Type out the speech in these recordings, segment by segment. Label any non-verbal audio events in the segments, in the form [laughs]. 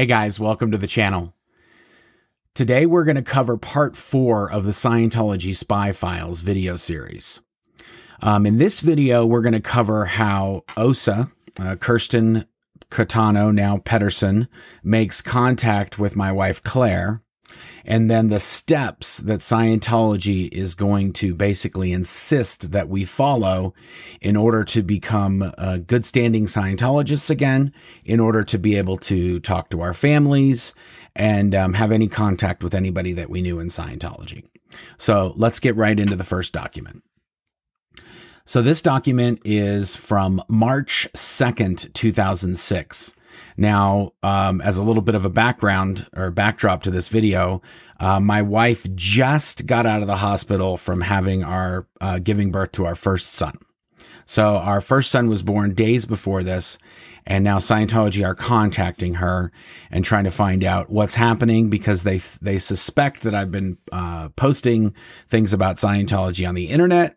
Hey guys, welcome to the channel. Today we're going to cover part four of the Scientology Spy Files video series. Um, in this video, we're going to cover how OSA, uh, Kirsten Catano, now Pedersen, makes contact with my wife Claire and then the steps that Scientology is going to basically insist that we follow in order to become uh, good standing Scientologists again, in order to be able to talk to our families and um, have any contact with anybody that we knew in Scientology. So let's get right into the first document. So this document is from March 2nd, 2006. Now, um, as a little bit of a background or backdrop to this video, uh, my wife just got out of the hospital from having our uh, giving birth to our first son. So our first son was born days before this, and now Scientology are contacting her and trying to find out what's happening because they they suspect that I've been uh, posting things about Scientology on the internet.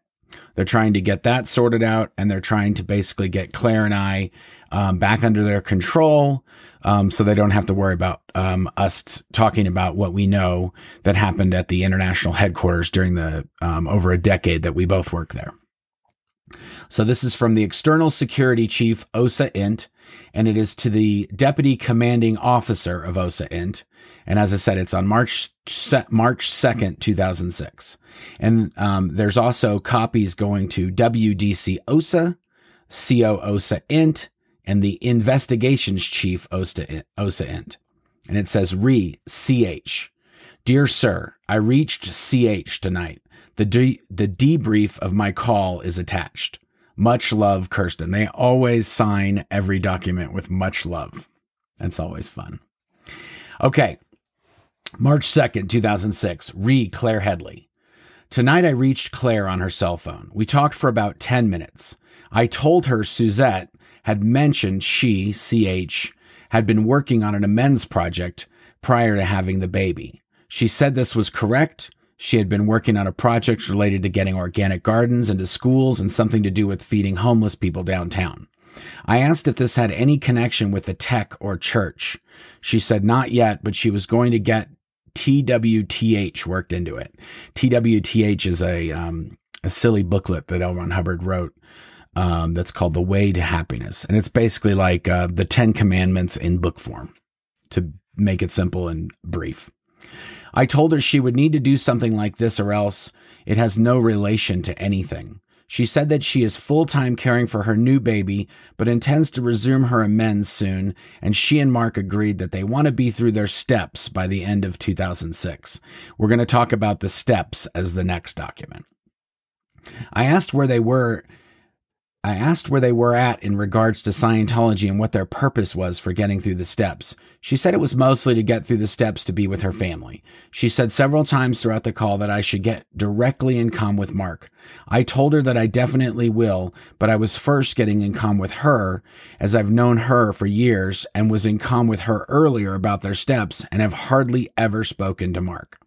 They're trying to get that sorted out, and they're trying to basically get Claire and I um, back under their control um, so they don't have to worry about um, us talking about what we know that happened at the international headquarters during the um, over a decade that we both worked there. So this is from the external security chief OSA Int, and it is to the deputy commanding officer of OSA Int. And as I said, it's on March March second, two thousand six. And um, there's also copies going to WDC OSA, CO OSA Int, and the investigations chief OSA, OSA Int. And it says re CH. Dear sir, I reached CH tonight. The de- the debrief of my call is attached. Much love, Kirsten. They always sign every document with much love. That's always fun. Okay. March 2nd, 2006. Re Claire Headley. Tonight I reached Claire on her cell phone. We talked for about 10 minutes. I told her Suzette had mentioned she, CH, had been working on an amends project prior to having the baby. She said this was correct. She had been working on a project related to getting organic gardens into schools and something to do with feeding homeless people downtown. I asked if this had any connection with the tech or church. She said not yet, but she was going to get TWTH worked into it. TWTH is a um, a silly booklet that L. Ron Hubbard wrote um, that's called The Way to Happiness. And it's basically like uh, the 10 commandments in book form to make it simple and brief. I told her she would need to do something like this or else it has no relation to anything. She said that she is full time caring for her new baby, but intends to resume her amends soon, and she and Marc agreed that they want to be through their steps by the end of 2006. We're going to talk about the steps as the next document. I asked where they were I asked where they were at in regards to Scientology and what their purpose was for getting through the steps. She said it was mostly to get through the steps to be with her family. She said several times throughout the call that I should get directly in com with Marc. I told her that I definitely will, but I was first getting in com with her as I've known her for years and was in com with her earlier about their steps and have hardly ever spoken to Marc.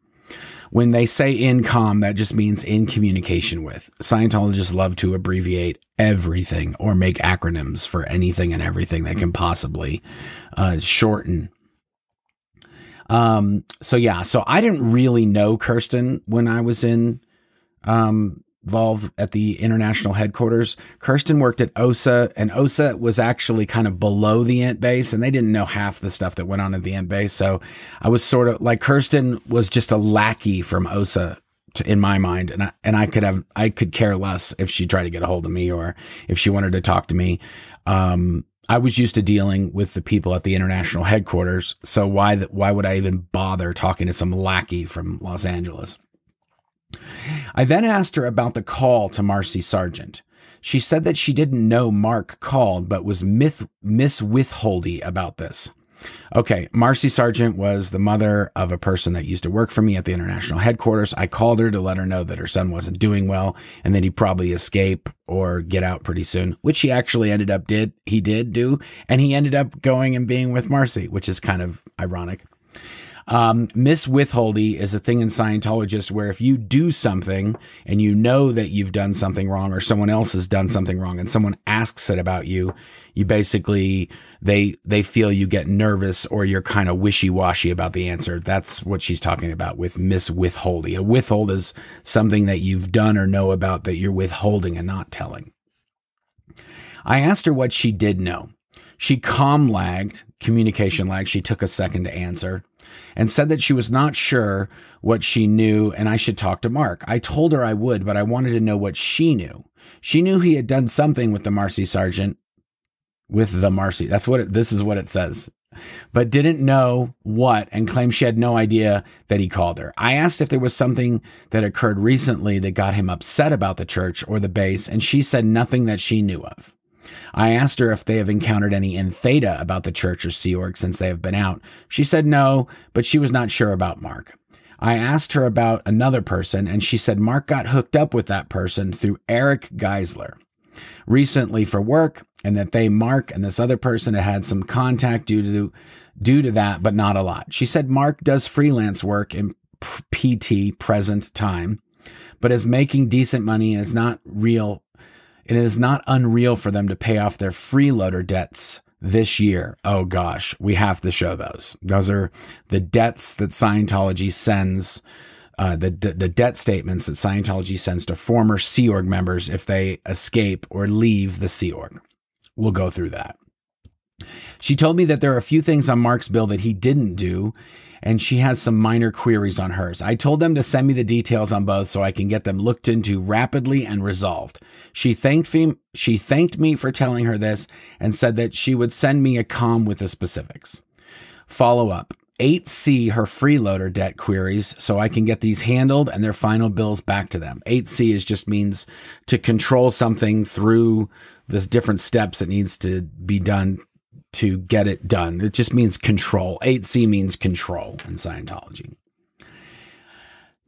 When they say in com, that just means in communication with. Scientologists love to abbreviate everything or make acronyms for anything and everything they can possibly uh, shorten. Um, so yeah, so I didn't really know Kirsten when I was in um, involved at the international headquarters. Kirsten worked at OSA, and OSA was actually kind of below the Int base, and they didn't know half the stuff that went on at the Int base. So I was sort of like Kirsten was just a lackey from OSA to, in my mind, and I, and I could have I could care less if she tried to get a hold of me or if she wanted to talk to me. Um, I was used to dealing with the people at the international headquarters, so why the, why would I even bother talking to some lackey from Los Angeles? I then asked her about the call to Marcy Sargent. She said that she didn't know Marc called, but was myth, Miss Withholdy about this. Okay, Marcy Sargent was the mother of a person that used to work for me at the international headquarters. I called her to let her know that her son wasn't doing well and that he'd probably escape or get out pretty soon, which he actually ended up did. He did do, and he ended up going and being with Marcy, which is kind of ironic. Um, Miss Withholdy is a thing in Scientologists where if you do something and you know that you've done something wrong or someone else has done something wrong and someone asks it about you, you basically, they, they feel you get nervous or you're kind of wishy washy about the answer. That's what she's talking about with Miss Withholdy. A withhold is something that you've done or know about that you're withholding and not telling. I asked her what she did know. She comm lagged, communication lag. She took a second to answer and said that she was not sure what she knew and I should talk to Marc. I told her I would, but I wanted to know what she knew. She knew he had done something with the Marcy Sargent, with the Marcy. That's what it, this is what it says, but didn't know what and claimed she had no idea that he called her. I asked if there was something that occurred recently that got him upset about the church or the base, and she said nothing that she knew of. I asked her if they have encountered any entheta about the church or Sea Org since they have been out. She said no, but she was not sure about Marc. I asked her about another person, and she said Marc got hooked up with that person through Eric Geisler recently for work, and that they, Marc, and this other person had had some contact due to due to that, but not a lot. She said Marc does freelance work in PT present time, but is making decent money and is not real it is not unreal for them to pay off their freeloader debts this year. Oh gosh, we have to show those. Those are the debts that Scientology sends, uh, the, the, the debt statements that Scientology sends to former Sea Org members if they escape or leave the Sea Org. We'll go through that. She told me that there are a few things on Marc's bill that he didn't do and she has some minor queries on hers. I told them to send me the details on both so I can get them looked into rapidly and resolved. She thanked me, she thanked me for telling her this and said that she would send me a com with the specifics. Follow up. 8C her freeloader debt queries so I can get these handled and their final bills back to them. 8C is just means to control something through the different steps it needs to be done to get it done. It just means control. 8C means control in Scientology.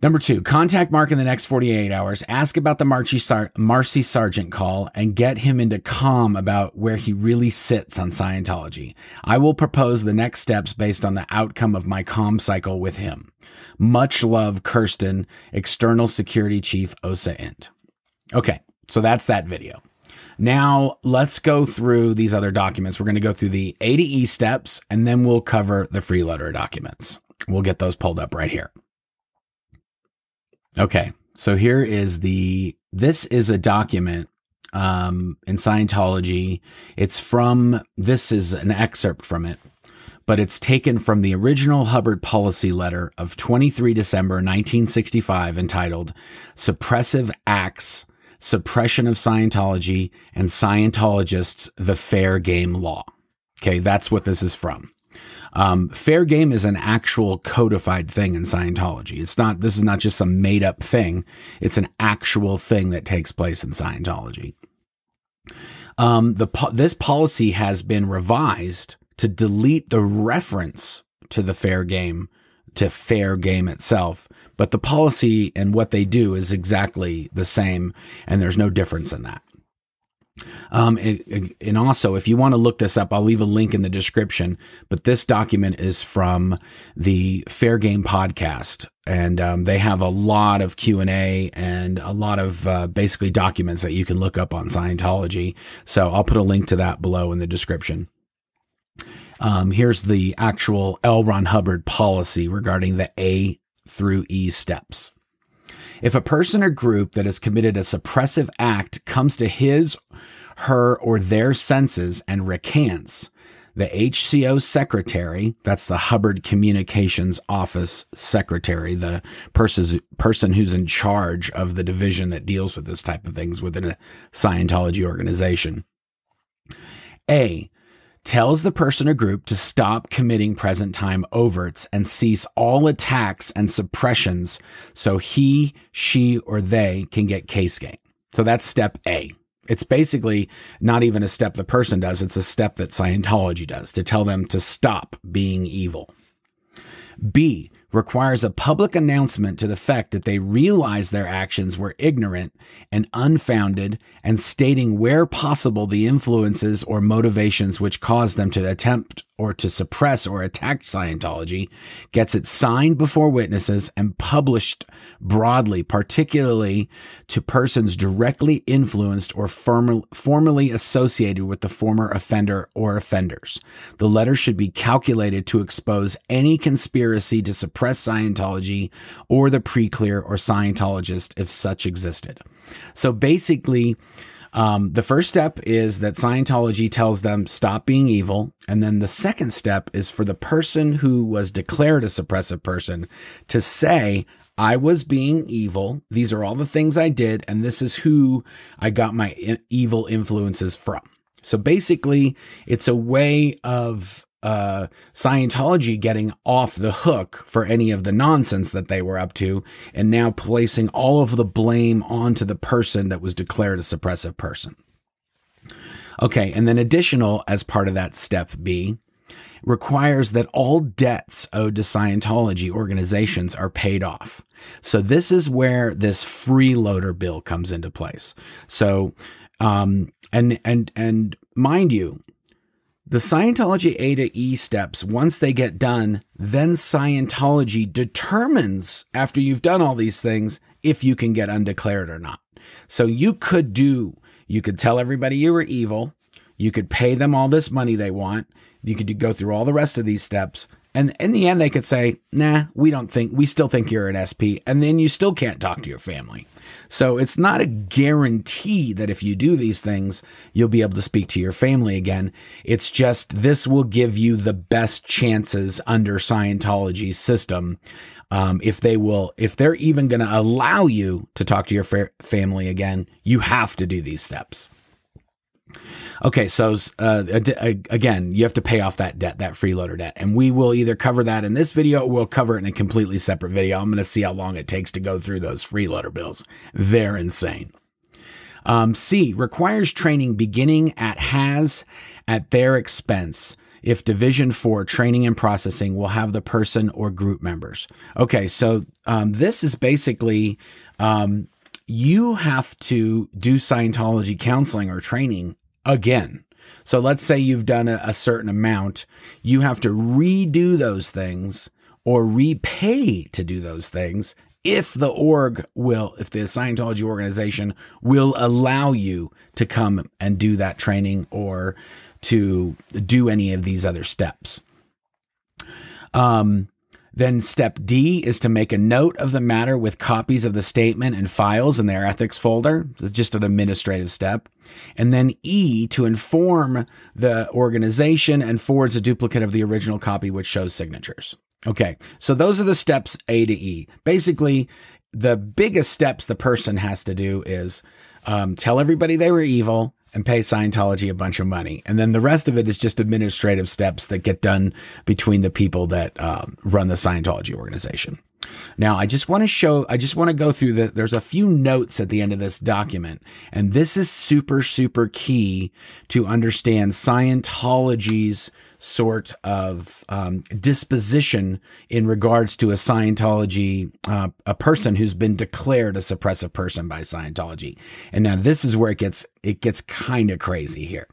Number two, contact Marc in the next 48 hours, ask about the Marcy, Sar- Marcy Sargent call, and get him into comm about where he really sits on Scientology. I will propose the next steps based on the outcome of my comm cycle with him. Much love, Kirsten, External Security Chief OSA Int. Okay, so that's that video. Now let's go through these other documents. We're going to go through the A to E steps and then we'll cover the freeloader documents. We'll get those pulled up right here. Okay. So here is the, this is a document um, in Scientology. It's from, this is an excerpt from it, but it's taken from the original Hubbard policy letter of 23 December 1965 entitled Suppressive Acts Suppression of Scientology, and Scientologists, the Fair Game Law. Okay, that's what this is from. Um, fair game is an actual codified thing in Scientology. It's not, this is not just some made up thing. It's an actual thing that takes place in Scientology. Um, the, this policy has been revised to delete the reference to the fair game, to fair game itself, but the policy and what they do is exactly the same, and there's no difference in that. Um, and, and, also, if you want to look this up, I'll leave a link in the description. But this document is from the Fair Game podcast, and um, they have a lot of Q and A and a lot of uh, basically documents that you can look up on Scientology. So I'll put a link to that below in the description. Um, here's the actual L. Ron Hubbard policy regarding the A through E steps. If a person or group that has committed a suppressive act comes to his, her, or their senses and recants, the HCO secretary, that's the Hubbard Communications Office secretary, the person, person who's in charge of the division that deals with this type of things within a Scientology organization. A tells the person or group to stop committing present time overts and cease all attacks and suppressions so he, she, or they can get case gain. So that's step A. It's basically not even a step the person does, it's a step that Scientology does to tell them to stop being evil. B requires a public announcement to the fact that they realize their actions were ignorant and unfounded and stating where possible the influences or motivations which caused them to attempt or to suppress or attack Scientology gets it signed before witnesses and published broadly, particularly to persons directly influenced or form- formally associated with the former offender or offenders. The letter should be calculated to expose any conspiracy to suppress Scientology or the pre-clear or Scientologist if such existed. So basically, um, the first step is that Scientology tells them stop being evil. And then the second step is for the person who was declared a suppressive person to say, I was being evil. These are all the things I did. And this is who I got my evil influences from. So basically, it's a way of uh, Scientology getting off the hook for any of the nonsense that they were up to, and now placing all of the blame onto the person that was declared a suppressive person. Okay, and then additional as part of that step B requires that all debts owed to Scientology organizations are paid off. So this is where this freeloader bill comes into place. So, um, and and and mind you, the Scientology A to E steps, once they get done, then Scientology determines after you've done all these things if you can get undeclared or not. So you could do, you could tell everybody you were evil. You could pay them all this money they want. You could go through all the rest of these steps. And in the end, they could say, nah, we don't think, we still think you're an SP. And then you still can't talk to your family. So it's not a guarantee that if you do these things, you'll be able to speak to your family again. It's just this will give you the best chances under Scientology's system. Um, if they will, if they're even going to allow you to talk to your fa- family again, you have to do these steps. Okay, so uh, again, you have to pay off that debt, that freeloader debt, and we will either cover that in this video or we'll cover it in a completely separate video. I'm going to see how long it takes to go through those freeloader bills. They're insane. Um, C requires training beginning at has at their expense. If Division 4 training and processing will have the person or group members. Okay, so um, this is basically um, you have to do Scientology counseling or training again. So let's say you've done a, a certain amount, you have to redo those things or repay to do those things if the org will, if the Scientology organization will allow you to come and do that training or to do any of these other steps. Um, then step D is to make a note of the matter with copies of the statement and files in their ethics folder. It's just an administrative step. And then E to inform the organization and forwards a duplicate of the original copy which shows signatures. Okay. So those are the steps A to E. Basically, the biggest steps the person has to do is um, tell everybody they were evil, and pay Scientology a bunch of money. And then the rest of it is just administrative steps that get done between the people that um, run the Scientology organization. Now, I just want to show, I just want to go through the, there's a few notes at the end of this document. And this is super, super key to understand Scientology's sort of um, disposition in regards to a Scientology, uh, a person who's been declared a suppressive person by Scientology. And now this is where it gets, it gets kind of crazy here.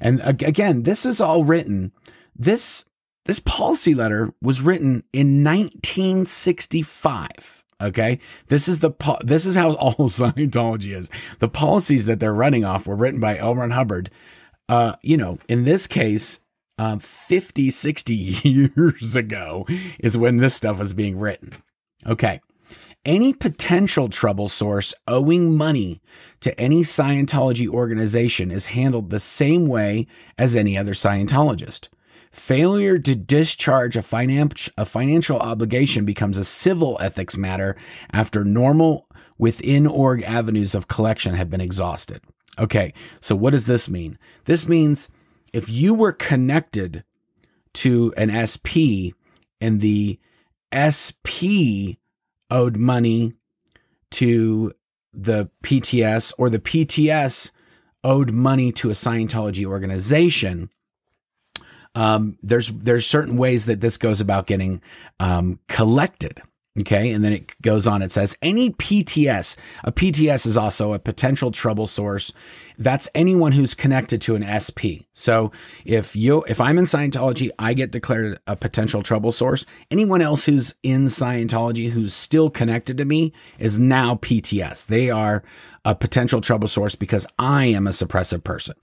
And again, this is all written. This this policy letter was written in 1965. Okay. This is the, po- this is how [laughs] all Scientology is. The policies that they're running off were written by. Ron Hubbard. Uh, you know, in this case, uh, 50, 60 [laughs] years ago is when this stuff was being written. Okay. Any potential trouble source owing money to any Scientology organization is handled the same way as any other Scientologist. Failure to discharge a, finan- a financial obligation becomes a civil ethics matter after normal within org avenues of collection have been exhausted. Okay, so what does this mean? This means if you were connected to an SP and the SP owed money to the PTS or the PTS owed money to a Scientology organization, um, there's there's certain ways that this goes about getting um, collected. Okay. And then it goes on. It says any PTS, a PTS is also a potential trouble source. That's anyone who's connected to an SP. So if you, if I'm in Scientology, I get declared a potential trouble source. Anyone else who's in Scientology who's still connected to me is now PTS. They are a potential trouble source because I am a suppressive person.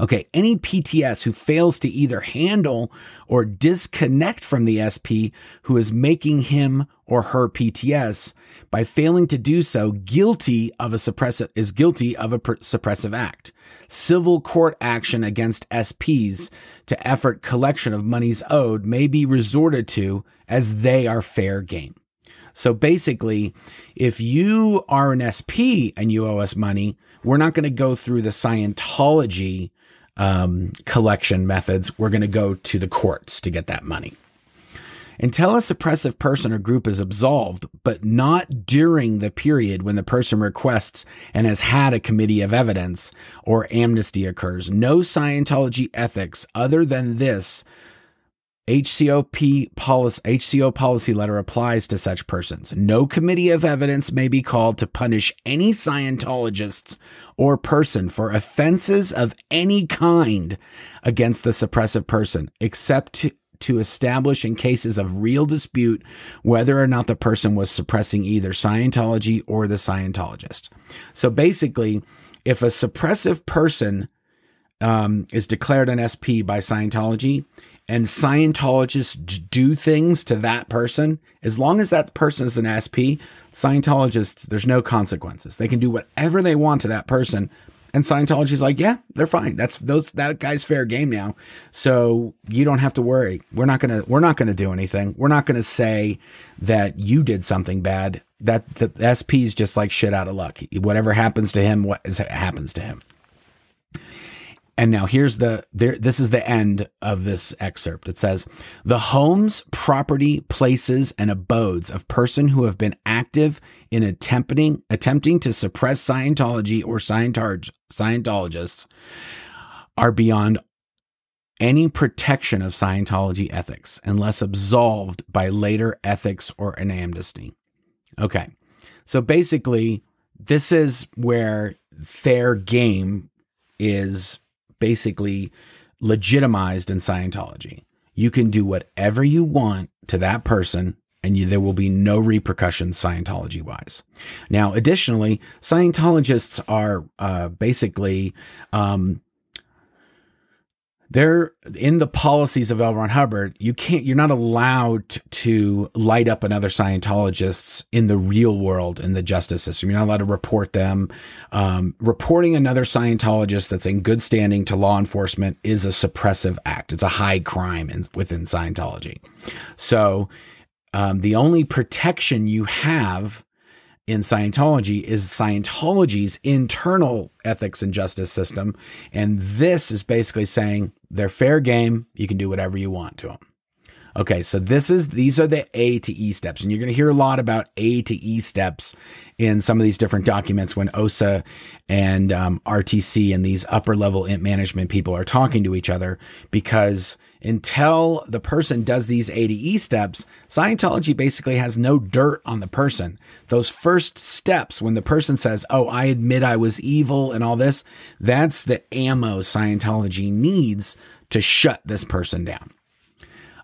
Okay, any PTS who fails to either handle or disconnect from the SP who is making him or her PTS by failing to do so guilty of a suppressive is guilty of a suppressive act. Civil court action against SPs to effort collection of monies owed may be resorted to as they are fair game. So basically, if you are an SP and you owe us money, we're not going to go through the Scientology um, collection methods. We're going to go to the courts to get that money. Until a suppressive person or group is absolved, but not during the period when the person requests and has had a committee of evidence or amnesty occurs, no Scientology ethics other than this HCOP policy, HCO policy letter applies to such persons. No committee of evidence may be called to punish any Scientologists or person for offenses of any kind against the suppressive person, except to, to establish in cases of real dispute whether or not the person was suppressing either Scientology or the Scientologist. So basically, if a suppressive person um, is declared an SP by Scientology, and Scientologists do things to that person, as long as that person is an SP, Scientologists, there's no consequences. They can do whatever they want to that person. And Scientology's like, yeah, they're fine. That's those that guy's fair game now. So you don't have to worry. We're not gonna we're not gonna do anything. We're not gonna say that you did something bad. That the SP is just like shit out of luck. Whatever happens to him, what is, happens to him. And now here's the there this is the end of this excerpt. It says, "The homes, property, places and abodes of person who have been active in attempting attempting to suppress Scientology or Scientologists are beyond any protection of Scientology ethics unless absolved by later ethics or an amnesty." Okay. So basically, this is where fair game is basically legitimized in Scientology. You can do whatever you want to that person and you, there will be no repercussions Scientology wise. Now, additionally, Scientologists are uh, basically um, they're in the policies of L. Ron Hubbard. You can't, you're not allowed to light up another Scientologists in the real world in the justice system. You're not allowed to report them. Um, reporting another Scientologist that's in good standing to law enforcement is a suppressive act. It's a high crime in, within Scientology. So, um, the only protection you have in Scientology is Scientology's internal ethics and justice system. And this is basically saying they're fair game. You can do whatever you want to them. Okay, so this is these are the A to E steps, and you're going to hear a lot about A to E steps in some of these different documents when OSA and um, RTC and these upper level int management people are talking to each other because until the person does these A to E steps, Scientology basically has no dirt on the person. Those first steps, when the person says, Oh, I admit I was evil and all this, that's the ammo Scientology needs to shut this person down.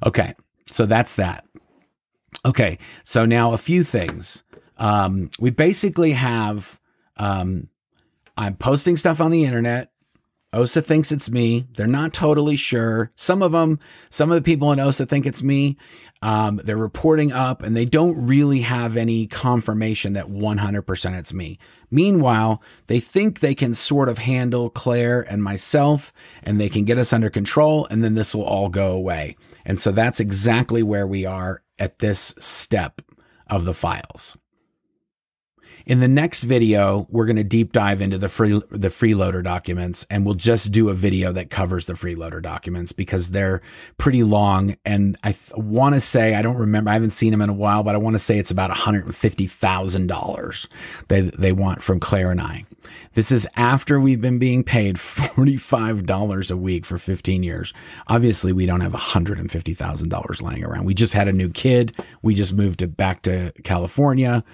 Okay, so that's that. Okay, so now a few things. Um, we basically have um, I'm posting stuff on the internet. OSA thinks it's me. They're not totally sure. Some of them, some of the people in OSA think it's me. Um, they're reporting up and they don't really have any confirmation that 100% it's me. Meanwhile, they think they can sort of handle Claire and myself and they can get us under control and then this will all go away. And so that's exactly where we are at this step of the files. In the next video, we're going to deep dive into the free the freeloader documents, and we'll just do a video that covers the freeloader documents because they're pretty long. And I th- want to say I don't remember, I haven't seen them in a while, but I want to say it's about one hundred and fifty thousand dollars they they want from Claire and I. This is after we've been being paid [laughs] forty five dollars a week for fifteen years. Obviously, we don't have one hundred and fifty thousand dollars lying around. We just had a new kid. We just moved to, back to California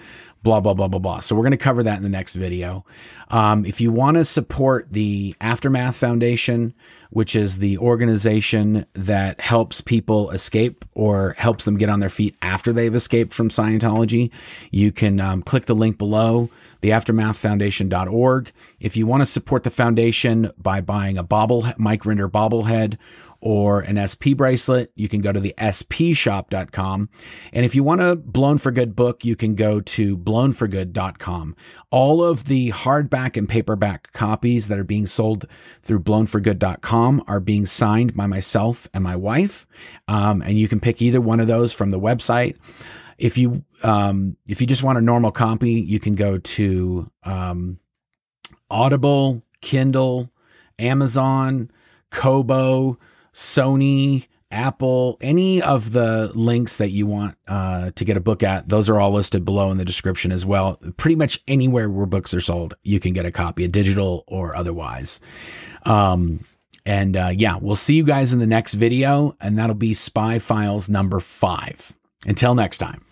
blah, blah, blah, blah, blah. So we're going to cover that in the next video. Um, if you want to support the Aftermath Foundation, which is the organization that helps people escape or helps them get on their feet after they've escaped from Scientology, you can um, click the link below, theaftermathfoundation.org. If you want to support the foundation by buying a bobble, Mike Rinder bobblehead or an SP bracelet, you can go to the spshop.com. And if you want a Blown for Good book, you can go to blownforgood.com. All of the hardback and paperback copies that are being sold through blownforgood.com are being signed by myself and my wife. Um, and you can pick either one of those from the website. If you um, if you just want a normal copy, you can go to um, Audible, Kindle, Amazon, Kobo, Sony, Apple, any of the links that you want uh, to get a book at, those are all listed below in the description as well. Pretty much anywhere where books are sold, you can get a copy, a digital or otherwise. Um, and uh, yeah, we'll see you guys in the next video, and that'll be Spy Files number five. Until next time.